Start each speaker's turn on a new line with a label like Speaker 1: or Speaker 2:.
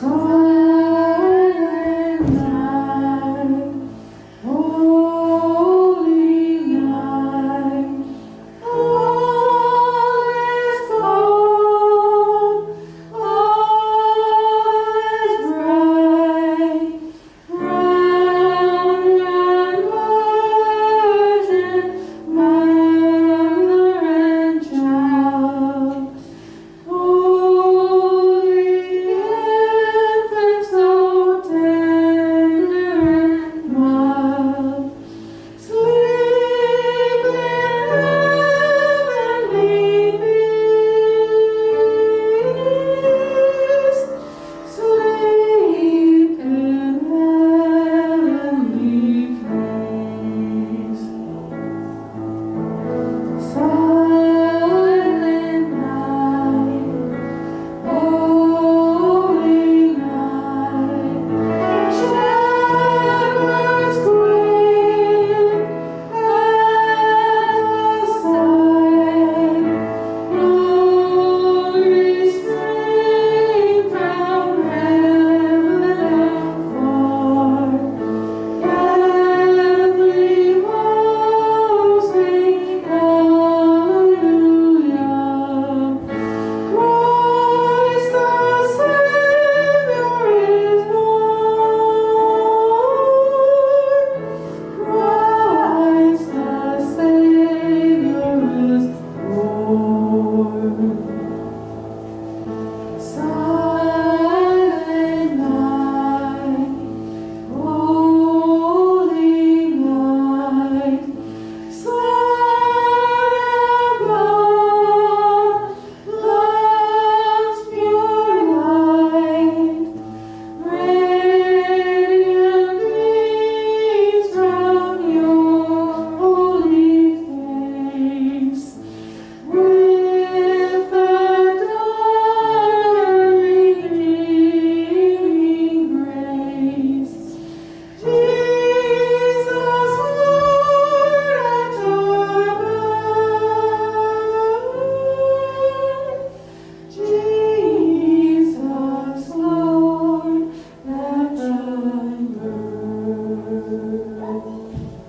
Speaker 1: Só